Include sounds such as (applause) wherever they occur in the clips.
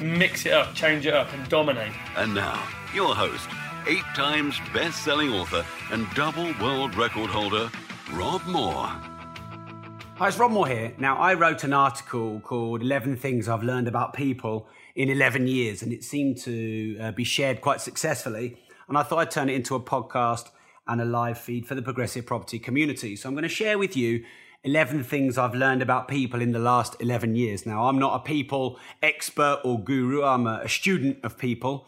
Mix it up, change it up, and dominate. And now, your host, eight times best selling author and double world record holder, Rob Moore. Hi, it's Rob Moore here. Now, I wrote an article called 11 Things I've Learned About People in 11 Years, and it seemed to uh, be shared quite successfully. And I thought I'd turn it into a podcast and a live feed for the progressive property community. So I'm going to share with you 11 things I've learned about people in the last 11 years. Now, I'm not a people expert or guru, I'm a, student of people.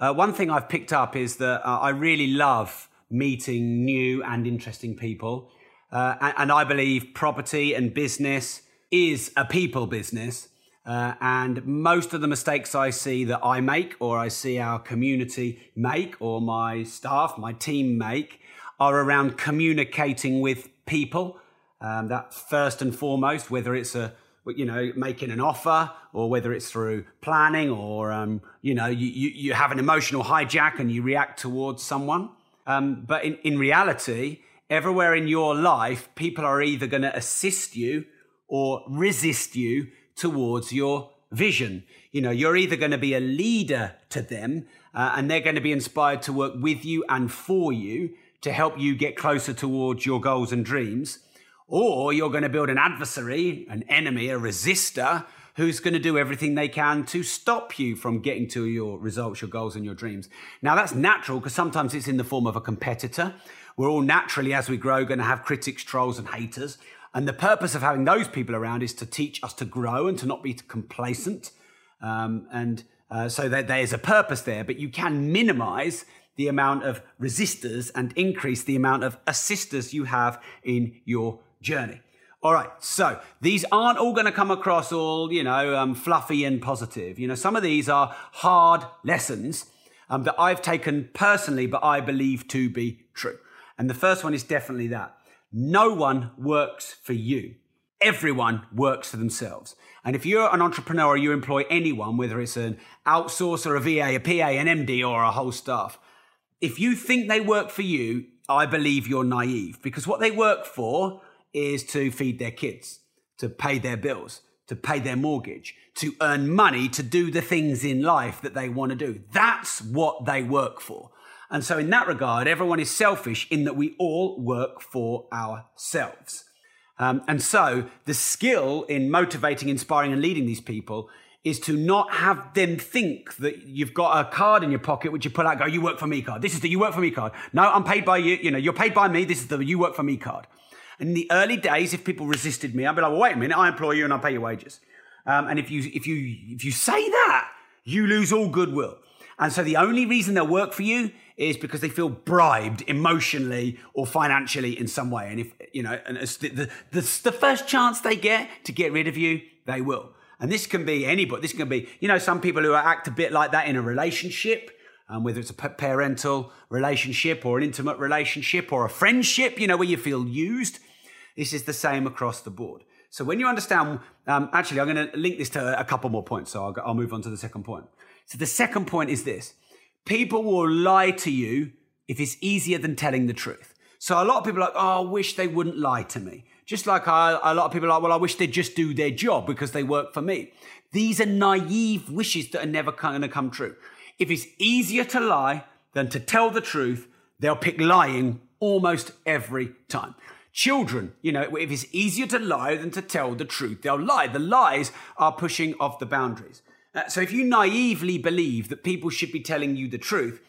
Uh, one thing I've picked up is that uh, I really love meeting new and interesting people. Uh, and, and I believe property and business is a people business. Uh, and most of the mistakes I see that I make, or I see our community make, or my staff, my team make, are around communicating with people. Um, that first and foremost, whether it's a you know making an offer or whether it's through planning or um, you know you, you, you have an emotional hijack and you react towards someone. Um, but in, in reality, everywhere in your life, people are either going to assist you or resist you towards your vision. You know, you're either going to be a leader to them uh, and they're going to be inspired to work with you and for you to help you get closer towards your goals and dreams. Or you're going to build an adversary, an enemy, a resistor who's going to do everything they can to stop you from getting to your results, your goals, and your dreams. Now, that's natural because sometimes it's in the form of a competitor. We're all naturally, as we grow, going to have critics, trolls, and haters. And the purpose of having those people around is to teach us to grow and to not be complacent. Um, and uh, so that there's a purpose there, but you can minimize the amount of resistors and increase the amount of assisters you have in your journey. All right, so these aren't all going to come across all, you know, um, fluffy and positive. You know, some of these are hard lessons um, that I've taken personally, but I believe to be true. And the first one is definitely that. No one works for you. Everyone works for themselves. And if you're an entrepreneur you employ anyone, whether it's an outsourcer, a VA, a PA, an MD, or a whole staff, if you think they work for you, I believe you're naive because what they work for is to feed their kids, to pay their bills, to pay their mortgage, to earn money to do the things in life that they want to do. That's what they work for. And so, in that regard, everyone is selfish in that we all work for ourselves. Um, and so, the skill in motivating, inspiring, and leading these people is to not have them think that you've got a card in your pocket which you pull out, go, you work for me card. This is the you work for me card. No, I'm paid by you. You know, you're paid by me. This is the you work for me card. In the early days, if people resisted me, I'd be like, well, wait a minute, I employ you and I pay your wages. Um, and if you if you if you say that, you lose all goodwill. And so the only reason they'll work for you is because they feel bribed emotionally or financially in some way. And if you know, and the, the, the, the first chance they get to get rid of you, they will. And this can be anybody. This can be, you know, some people who act a bit like that in a relationship, um, whether it's a parental relationship or an intimate relationship or a friendship, you know, where you feel used. This is the same across the board. So when you understand, um, actually, I'm going to link this to a couple more points. So I'll, I'll move on to the second point. So the second point is this people will lie to you if it's easier than telling the truth. So a lot of people are like, oh, I wish they wouldn't lie to me. Just like I, a lot of people are like, well, I wish they'd just do their job because they work for me. These are naive wishes that are never going to come true. If it's easier to lie than to tell the truth, they'll pick lying almost every time. Children, you know, if it's easier to lie than to tell the truth, they'll lie. The lies are pushing off the boundaries. Uh, so if you naively believe that people should be telling you the truth,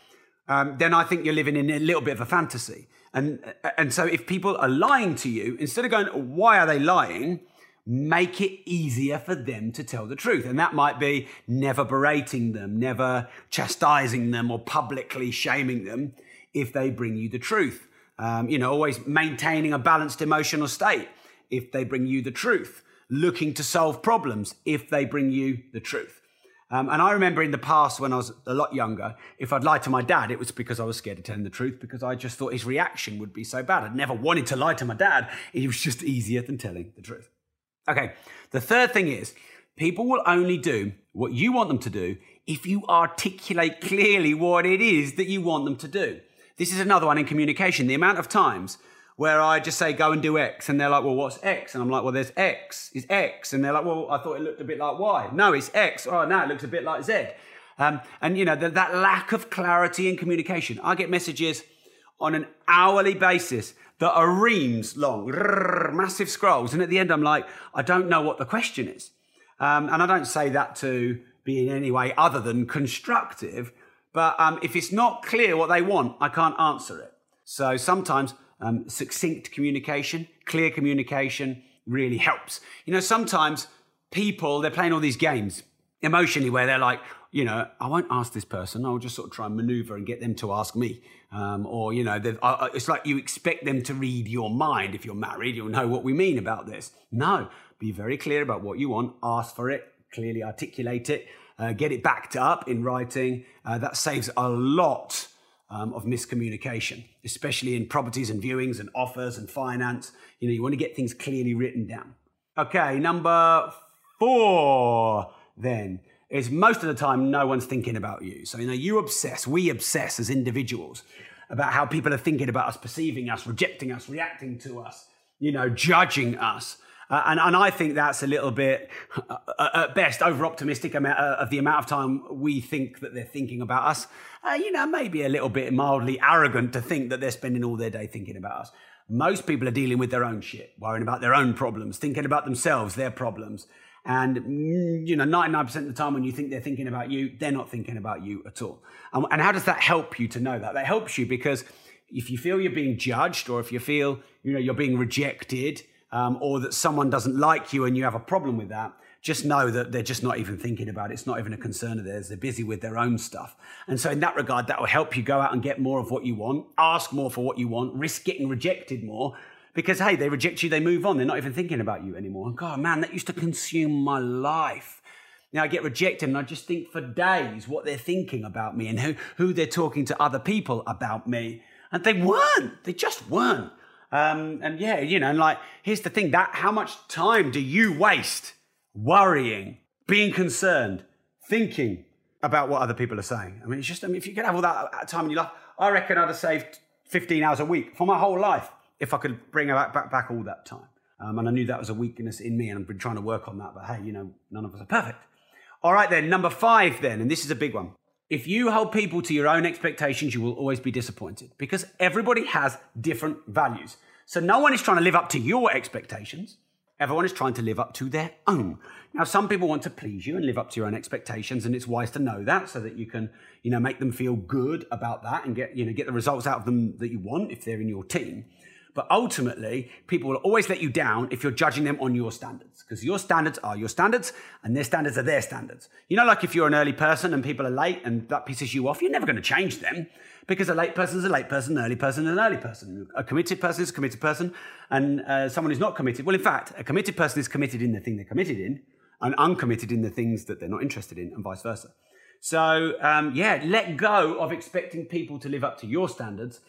um, then I think you're living in a little bit of a fantasy. And, and so if people are lying to you, instead of going, why are they lying? Make it easier for them to tell the truth. And that might be never berating them, never chastising them or publicly shaming them if they bring you the truth. Um, you know, always maintaining a balanced emotional state if they bring you the truth. Looking to solve problems if they bring you the truth. Um, and I remember in the past when I was a lot younger, if I'd lied to my dad, it was because I was scared to tell him the truth because I just thought his reaction would be so bad. I'd never wanted to lie to my dad. It was just easier than telling the truth. Okay, the third thing is people will only do what you want them to do if you articulate clearly what it is that you want them to do. This is another one in communication. The amount of times where I just say, go and do X. And they're like, well, what's X? And I'm like, well, there's X. Is X. And they're like, well, I thought it looked a bit like Y. No, it's X. Oh, now it looks a bit like Z. Um, and, you know, the, that lack of clarity in communication. I get messages on an hourly basis that are reams long, massive scrolls. And at the end, I'm like, I don't know what the question is. Um, and I don't say that to be in any way other than constructive. But um, if it's not clear what they want, I can't answer it. So sometimes um, succinct communication, clear communication really helps. You know, sometimes people, they're playing all these games emotionally where they're like, you know, I won't ask this person. I'll just sort of try and maneuver and get them to ask me. Um, or, you know, uh, it's like you expect them to read your mind. If you're married, you'll know what we mean about this. No, be very clear about what you want, ask for it, clearly articulate it, uh, get it backed up in writing. Uh, that saves a lot um, of miscommunication, especially in properties and viewings and offers and finance. You know, you want to get things clearly written down. Okay, number four then is most of the time no one's thinking about you. So, you know, you obsess, we obsess as individuals about how people are thinking about us, perceiving us, rejecting us, reacting to us, you know, judging us. Uh, and, and I think that's a little bit, uh, uh at best, over optimistic uh, of the amount of time we think that they're thinking about us. Uh, you know, maybe a little bit mildly arrogant to think that they're spending all their day thinking about us. Most people are dealing with their own shit, worrying about their own problems, thinking about themselves, their problems. And, mm, you know, 99% of the time when you think they're thinking about you, they're not thinking about you at all. And, and how does that help you to know that? That helps you because if you feel you're being judged or if you feel, you know, you're being rejected, um, or that someone doesn't like you and you have a problem with that, just know that they're just not even thinking about it. It's not even a concern of theirs. They're busy with their own stuff. And so, in that regard, that will help you go out and get more of what you want, ask more for what you want, risk getting rejected more. Because, hey, they reject you, they move on. They're not even thinking about you anymore. God, man, that used to consume my life. Now I get rejected and I just think for days what they're thinking about me and who, who they're talking to other people about me. And they weren't. They just weren't. Um, and yeah, you know, and like, here's the thing that how much time do you waste worrying, being concerned, thinking about what other people are saying? I mean, it's just, I mean, if you could have all that time in your life, I reckon I'd have saved 15 hours a week for my whole life if I could bring back, back, back all that time. Um, and I knew that was a weakness in me, and I've been trying to work on that. But hey, you know, none of us are perfect. All right, then, number five, then, and this is a big one. If you hold people to your own expectations, you will always be disappointed because everybody has different values. So no one is trying to live up to your expectations. Everyone is trying to live up to their own. Now, some people want to please you and live up to your own expectations, and it's wise to know that so that you can, you know, make them feel good about that and get, you know, get the results out of them that you want if they're in your team. But ultimately, people will always let you down if you're judging them on your standards, because your standards are your standards and their standards are their standards. You know, like if you're an early person and people are late and that pisses you off, you're never going to change them because a late person is a late person, an early person is an early person. A committed person is a committed person, and uh, someone who's not committed, well, in fact, a committed person is committed in the thing they're committed in, and uncommitted in the things that they're not interested in, and vice versa. So, um, yeah, let go of expecting people to live up to your standards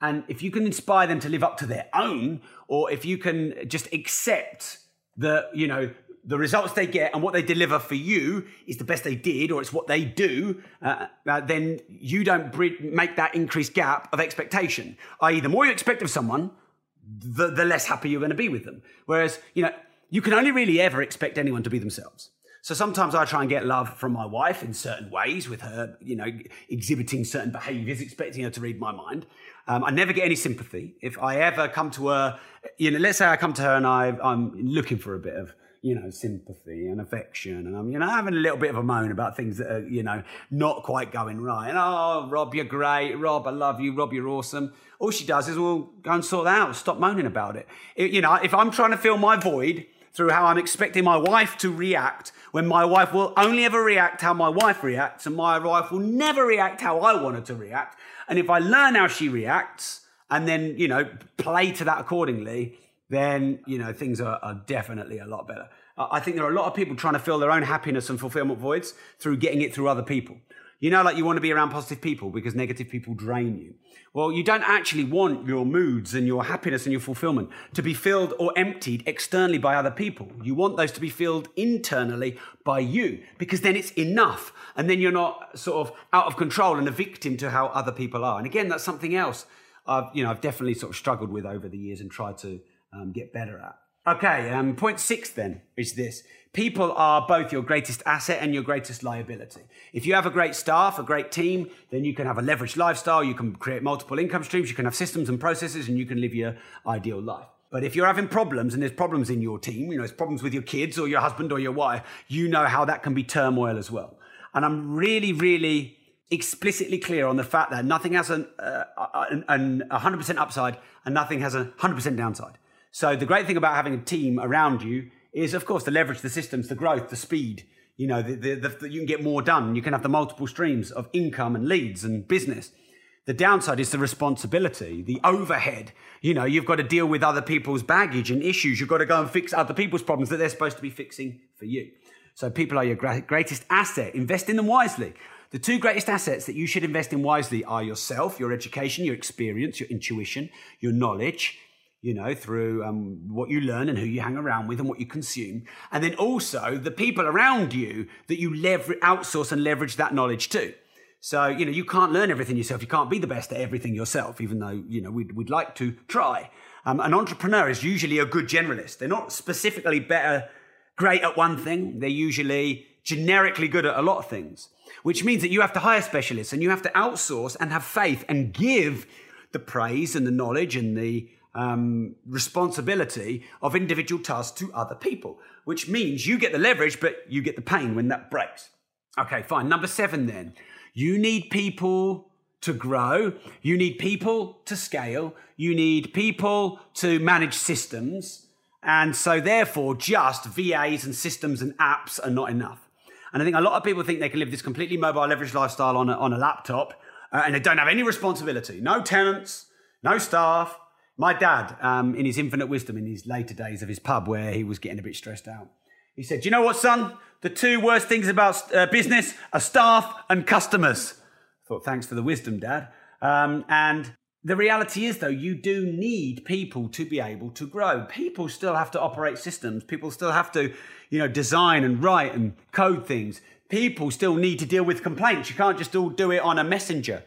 and if you can inspire them to live up to their own, or if you can just accept the, you know, the results they get and what they deliver for you is the best they did, or it's what they do, uh, uh, then you don't make that increased gap of expectation. I.e., the more you expect of someone, the, the less happy you're going to be with them. Whereas, you know, you can only really ever expect anyone to be themselves. So sometimes I try and get love from my wife in certain ways, with her, you know, exhibiting certain behaviors, expecting her to read my mind. Um, I never get any sympathy. If I ever come to her, you know, let's say I come to her and I, I'm looking for a bit of, you know, sympathy and affection, and I'm, you know, having a little bit of a moan about things that are, you know, not quite going right. And oh, Rob, you're great. Rob, I love you. Rob, you're awesome. All she does is, well, go and sort that out. Stop moaning about it. it you know, if I'm trying to fill my void through how I'm expecting my wife to react, when my wife will only ever react how my wife reacts, and my wife will never react how I want her to react, and if I learn how she reacts and then, you know, play to that accordingly, then, you know, things are, are definitely a lot better. I think there are a lot of people trying to fill their own happiness and fulfillment voids through getting it through other people. You know, like you want to be around positive people because negative people drain you. Well, you don't actually want your moods and your happiness and your fulfillment to be filled or emptied externally by other people. You want those to be filled internally by you because then it's enough. And then you're not sort of out of control and a victim to how other people are. And again, that's something else I've, you know, I've definitely sort of struggled with over the years and tried to um, get better at. Okay, um, point six then is this. People are both your greatest asset and your greatest liability. If you have a great staff, a great team, then you can have a leveraged lifestyle, you can create multiple income streams, you can have systems and processes, and you can live your ideal life. But if you're having problems and there's problems in your team, you know, there's problems with your kids or your husband or your wife, you know how that can be turmoil as well. And I'm really, really explicitly clear on the fact that nothing has an, uh, an, an 100% upside and nothing has a 100% downside. So the great thing about having a team around you is, of course, the leverage, the systems, the growth, the speed. You know, the, the, the, you can get more done. You can have the multiple streams of income and leads and business. The downside is the responsibility, the overhead. You know, you've got to deal with other people's baggage and issues. You've got to go and fix other people's problems that they're supposed to be fixing for you. So people are your greatest asset. Invest in them wisely. The two greatest assets that you should invest in wisely are yourself, your education, your experience, your intuition, your knowledge, you know, through um, what you learn and who you hang around with and what you consume. And then also the people around you that you lever- outsource and leverage that knowledge to. So, you know, you can't learn everything yourself. You can't be the best at everything yourself, even though, you know, we'd, we'd like to try. Um, an entrepreneur is usually a good generalist. They're not specifically better, great at one thing. They're usually generically good at a lot of things, which means that you have to hire specialists and you have to outsource and have faith and give the praise and the knowledge and the um, responsibility of individual tasks to other people, which means you get the leverage, but you get the pain when that breaks. Okay, fine. Number seven, then. You need people to grow, you need people to scale, you need people to manage systems. And so, therefore, just VAs and systems and apps are not enough. And I think a lot of people think they can live this completely mobile, leveraged lifestyle on a, on a laptop uh, and they don't have any responsibility. No tenants, no staff, my dad, um, in his infinite wisdom, in his later days of his pub where he was getting a bit stressed out, he said, You know what, son? The two worst things about uh, business are staff and customers. I thought, Thanks for the wisdom, Dad. Um, and the reality is, though, you do need people to be able to grow. People still have to operate systems. People still have to, you know, design and write and code things. People still need to deal with complaints. You can't just all do it on a messenger.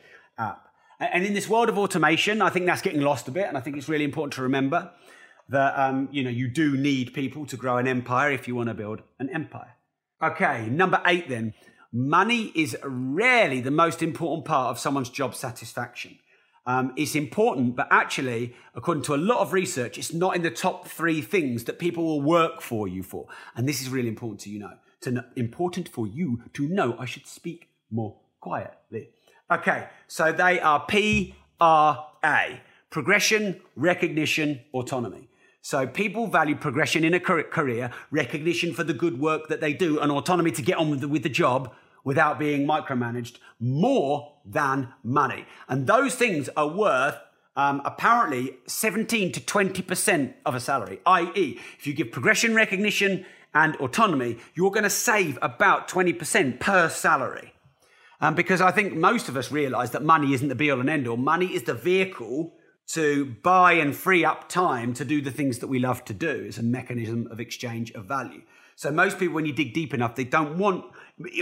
And in this world of automation, I think that's getting lost a bit. And I think it's really important to remember that um, you know you do need people to grow an empire if you want to build an empire. Okay, number eight then. Money is rarely the most important part of someone's job satisfaction. Um, it's important, but actually, according to a lot of research, it's not in the top three things that people will work for you for. And this is really important to you know. It's important for you to know. I should speak more quietly. Okay, so they are PRA progression, recognition, autonomy. So people value progression in a career, recognition for the good work that they do, and autonomy to get on with the, with the job without being micromanaged more than money. And those things are worth um, apparently 17 to 20% of a salary, i.e., if you give progression, recognition, and autonomy, you're going to save about 20% per salary. Um, because I think most of us realize that money isn't the be all and end all. Money is the vehicle to buy and free up time to do the things that we love to do. It's a mechanism of exchange of value. So most people, when you dig deep enough, they don't want,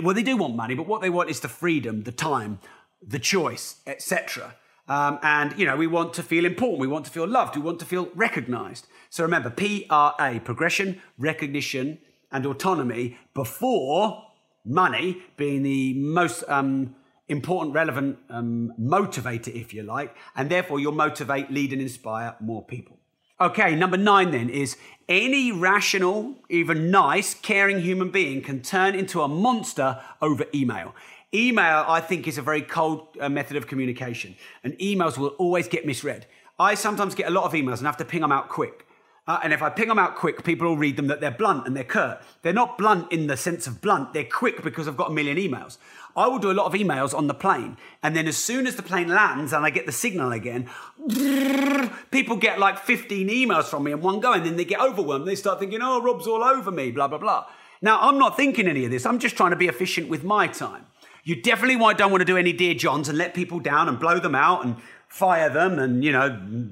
well, they do want money, but what they want is the freedom, the time, the choice, etc. Um, and you know, we want to feel important, we want to feel loved, we want to feel recognized. So remember, PRA, progression, recognition, and autonomy before money being the most um, important, relevant um, motivator, if you like, and therefore you'll motivate, lead, and inspire more people. Okay, number nine then is any rational, even nice, caring human being can turn into a monster over email. Email, I think, is a very cold uh, method of communication, and emails will always get misread. I sometimes get a lot of emails and have to ping them out quick. Uh, and if I ping them out quick, people will read them that they're blunt and they're curt. They're not blunt in the sense of blunt, they're quick because I've got a million emails. I will do a lot of emails on the plane, and then as soon as the plane lands and I get the signal again, (laughs) people get like 15 emails from me in one go, and then they get overwhelmed. They start thinking, oh, Rob's all over me, blah, blah, blah. Now, I'm not thinking any of this. I'm just trying to be efficient with my time. You definitely don't want to do any Dear Johns and let people down and blow them out and fire them and, you know,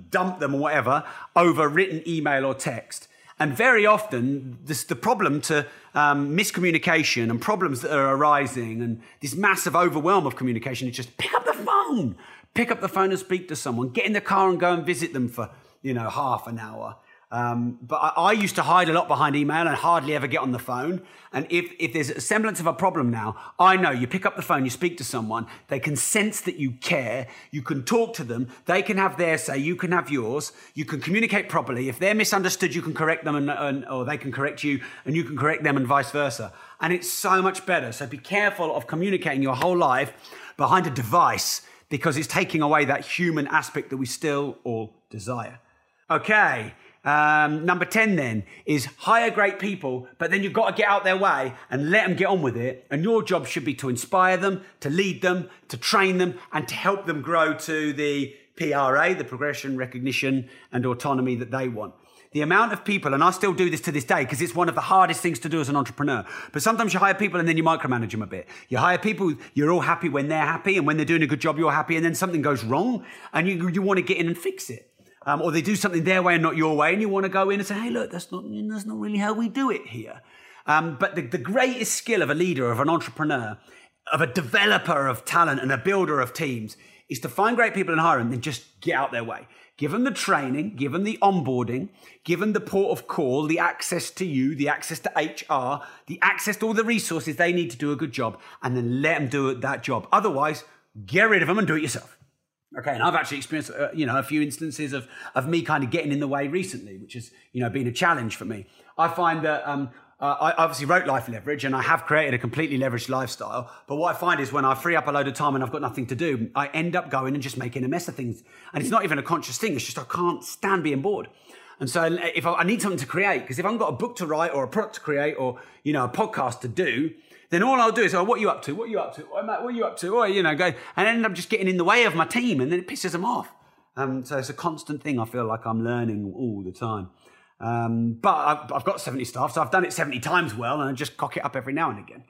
dump them or whatever over written email or text. And very often, this, the problem to um, miscommunication and problems that are arising and this massive overwhelm of communication is just pick up the phone. Pick up the phone and speak to someone. Get in the car and go and visit them for, you know, half an hour. Um, but I, I, used to hide a lot behind email and hardly ever get on the phone. And if, if there's a semblance of a problem now, I know you pick up the phone, you speak to someone, they can sense that you care, you can talk to them, they can have their say, you can have yours, you can communicate properly. If they're misunderstood, you can correct them, and, and, or they can correct you, and you can correct them, and vice versa. And it's so much better. So be careful of communicating your whole life behind a device because it's taking away that human aspect that we still all desire. Okay. Um, number 10 then is hire great people, but then you've got to get out their way and let them get on with it. And your job should be to inspire them, to lead them, to train them, and to help them grow to the PRA, the progression, recognition, and autonomy that they want. The amount of people, and I still do this to this day because it's one of the hardest things to do as an entrepreneur. But sometimes you hire people and then you micromanage them a bit. You hire people, you're all happy when they're happy, and when they're doing a good job, you're happy, and then something goes wrong, and you, you want to get in and fix it um, or they do something their way and not your way, and you want to go in and say, hey, look, that's not, that's not really how we do it here. Um, but the, the greatest skill of a leader, of an entrepreneur, of a developer of talent and a builder of teams is to find great people and hire them and just get out their way. Give them the training, give them the onboarding, give them the port of call, the access to you, the access to HR, the access to all the resources they need to do a good job, and then let them do that job. Otherwise, get rid of them and do it yourself. Okay, and I've actually experienced, uh, you know, a few instances of, of me kind of getting in the way recently, which has, you know, been a challenge for me. I find that um, uh, I obviously wrote Life Leverage and I have created a completely leveraged lifestyle. But what I find is when I free up a load of time and I've got nothing to do, I end up going and just making a mess of things. And it's not even a conscious thing, it's just I can't stand being bored. And so if I, I need something to create, because if I've got a book to write or a product to create or, you know, a podcast to do, then all I'll do is, oh, what are you up to? What are you up to? Oh, Matt, what are you up to? Oh, you know, go, and I end up just getting in the way of my team, and then it pisses them off. Um, so it's a constant thing. I feel like I'm learning all the time. Um, but I've, I've, got 70 staff, so I've done it 70 times well, and I just cock it up every now and again.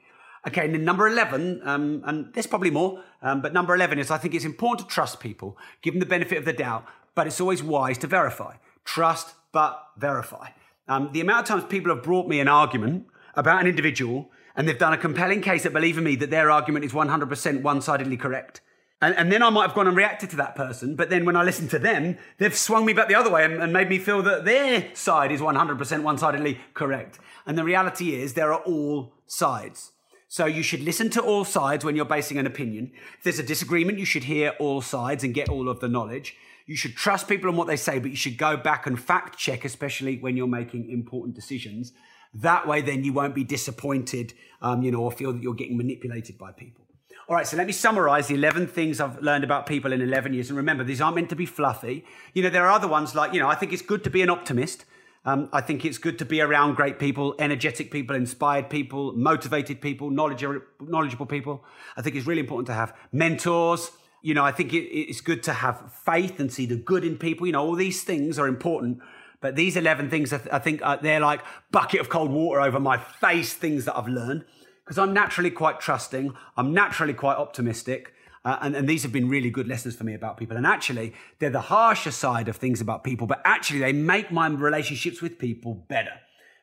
Okay, and then number 11, um, and there's probably more, um, but number 11 is I think it's important to trust people, give them the benefit of the doubt, but it's always wise to verify. Trust, but verify. Um, the amount of times people have brought me an argument about an individual and they've done a compelling case that believe in me that their argument is 100% one-sidedly correct. And, and, then I might have gone and reacted to that person, but then when I listen to them, they've swung me back the other way and, and made me feel that their side is 100% one-sidedly correct. And the reality is there are all sides. So you should listen to all sides when you're basing an opinion. If there's a disagreement, you should hear all sides and get all of the knowledge. You should trust people on what they say, but you should go back and fact check, especially when you're making important decisions. That way, then you won't be disappointed, um, you know, or feel that you're getting manipulated by people. All right, so let me summarize the 11 things I've learned about people in 11 years. And remember, these aren't meant to be fluffy. You know, there are other ones like, you know, I think it's good to be an optimist. Um, I think it's good to be around great people, energetic people, inspired people, motivated people, knowledgeable, knowledgeable people. I think it's really important to have mentors. You know, I think it, it's good to have faith and see the good in people. You know, all these things are important but these 11 things, I think uh, they're like bucket of cold water over my face, things that I've learned. Because I'm naturally quite trusting. I'm naturally quite optimistic. Uh, and, and, these have been really good lessons for me about people. And actually, they're the harsher side of things about people, but actually, they make my relationships with people better.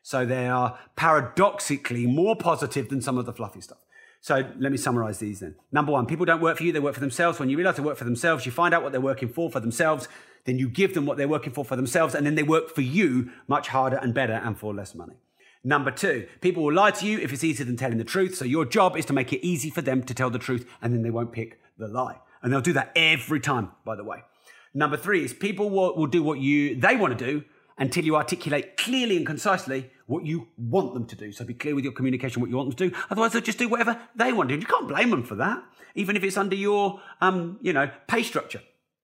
So they are paradoxically more positive than some of the fluffy stuff. So let me summarize these then. Number one, people don't work for you, they work for themselves. When you realize they work for themselves, you find out what they're working for for themselves, then you give them what they're working for for themselves, and then they work for you much harder and better and for less money. Number two, people will lie to you if it's easier than telling the truth. So your job is to make it easy for them to tell the truth, and then they won't pick the lie. And they'll do that every time, by the way. Number three is people will, will do what you they want to do until you articulate clearly and concisely what you want them to do. So be clear with your communication what you want them to do. Otherwise, they'll just do whatever they want to do. You can't blame them for that, even if it's under your, um, you know, pay structure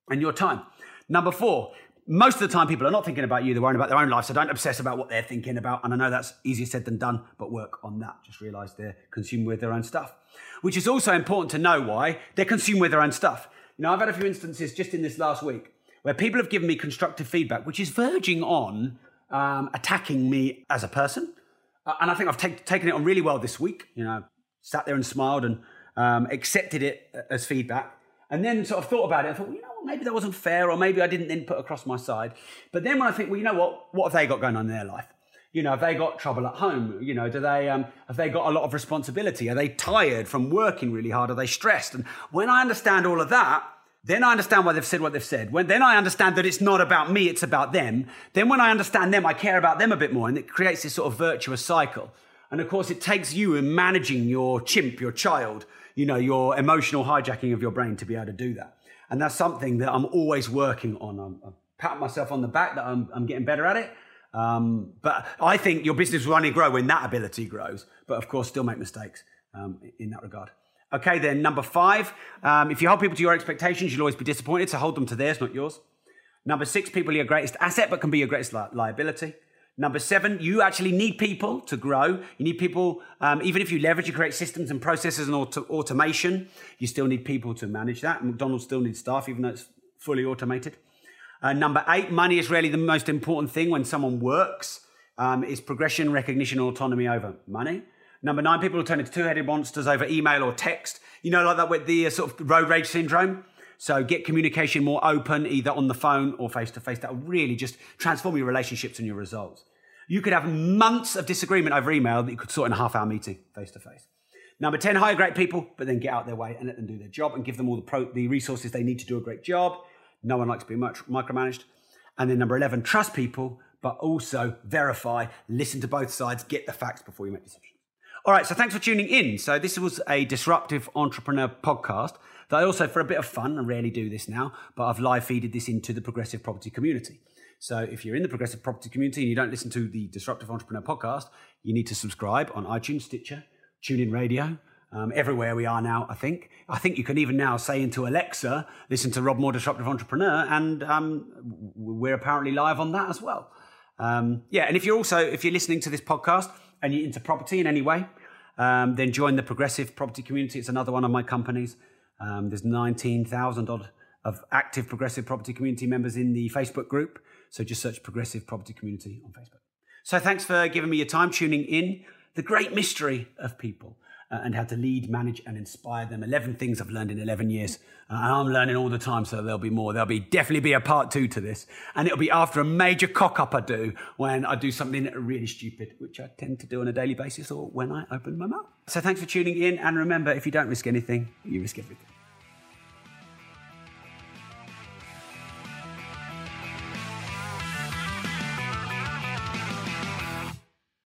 and your time. Number four, most of the time people are not thinking about you, they're worrying about their own life, so don't obsess about what they're thinking about. And I know that's easier said than done, but work on that. Just realize they're consumed with their own stuff. Which is also important to know why they're consumed with their own stuff. You know, I've had a few instances just in this last week where people have given me constructive feedback, which is verging on um, attacking me as a person. Uh, and I think I've take, taken it on really well this week. You know, sat there and smiled and um, accepted it as feedback. And then sort of thought about it and thought, well, you know what, maybe that wasn't fair, or maybe I didn't then put across my side. But then when I think, well, you know what, what have they got going on in their life? You know, have they got trouble at home? You know, do they um, have they got a lot of responsibility? Are they tired from working really hard? Are they stressed? And when I understand all of that, then I understand why they've said what they've said. When then I understand that it's not about me, it's about them. Then when I understand them, I care about them a bit more, and it creates this sort of virtuous cycle. And of course, it takes you in managing your chimp, your child, you know, your emotional hijacking of your brain to be able to do that. And that's something that I'm always working on. I'm, I'm patting myself on the back that I'm, I'm getting better at it. Um, but I think your business will only grow when that ability grows. But of course, still make mistakes um, in that regard. Okay, then number five, um, if you hold people to your expectations, you'll always be disappointed. So hold them to theirs, not yours. Number six, people are your greatest asset, but can be your greatest li- liability. Number seven, you actually need people to grow. You need people, um, even if you leverage and create systems and processes and auto- automation, you still need people to manage that. McDonald's still needs staff, even though it's fully automated. Uh, number eight, money is really the most important thing when someone works. Um, is progression, recognition, autonomy over money. Number nine, people will turn into two-headed monsters over email or text. You know, like that with the uh, sort of road rage syndrome. So get communication more open, either on the phone or face to face. That will really just transform your relationships and your results. You could have months of disagreement over email that you could sort in a half hour meeting face to face. Number 10, hire great people, but then get out their way and let them do their job and give them all the, pro- the resources they need to do a great job. No one likes to be much micromanaged. And then number 11, trust people, but also verify, listen to both sides, get the facts before you make decisions. All right, so thanks for tuning in. So this was a disruptive entrepreneur podcast that I also, for a bit of fun, I rarely do this now, but I've live feeded this into the progressive property community. So if you're in the progressive property community and you don't listen to the Disruptive Entrepreneur podcast, you need to subscribe on iTunes, Stitcher, TuneIn Radio, um, everywhere we are now, I think. I think you can even now say into Alexa, listen to Rob Moore, Disruptive Entrepreneur, and um, we're apparently live on that as well. Um, yeah, and if you're also, if you're listening to this podcast and you're into property in any way, um, then join the Progressive Property Community. It's another one of my companies. Um, there's 19,000 odd of active Progressive Property Community members in the Facebook group. So just search Progressive Property Community on Facebook. So thanks for giving me your time tuning in. The great mystery of people uh, and how to lead, manage, and inspire them. 11 things I've learned in 11 years. Uh, and I'm learning all the time, so there'll be more. There'll be definitely be a part two to this. And it'll be after a major cock up I do when I do something really stupid, which I tend to do on a daily basis or when I open my mouth. So thanks for tuning in. And remember, if you don't risk anything, you risk everything.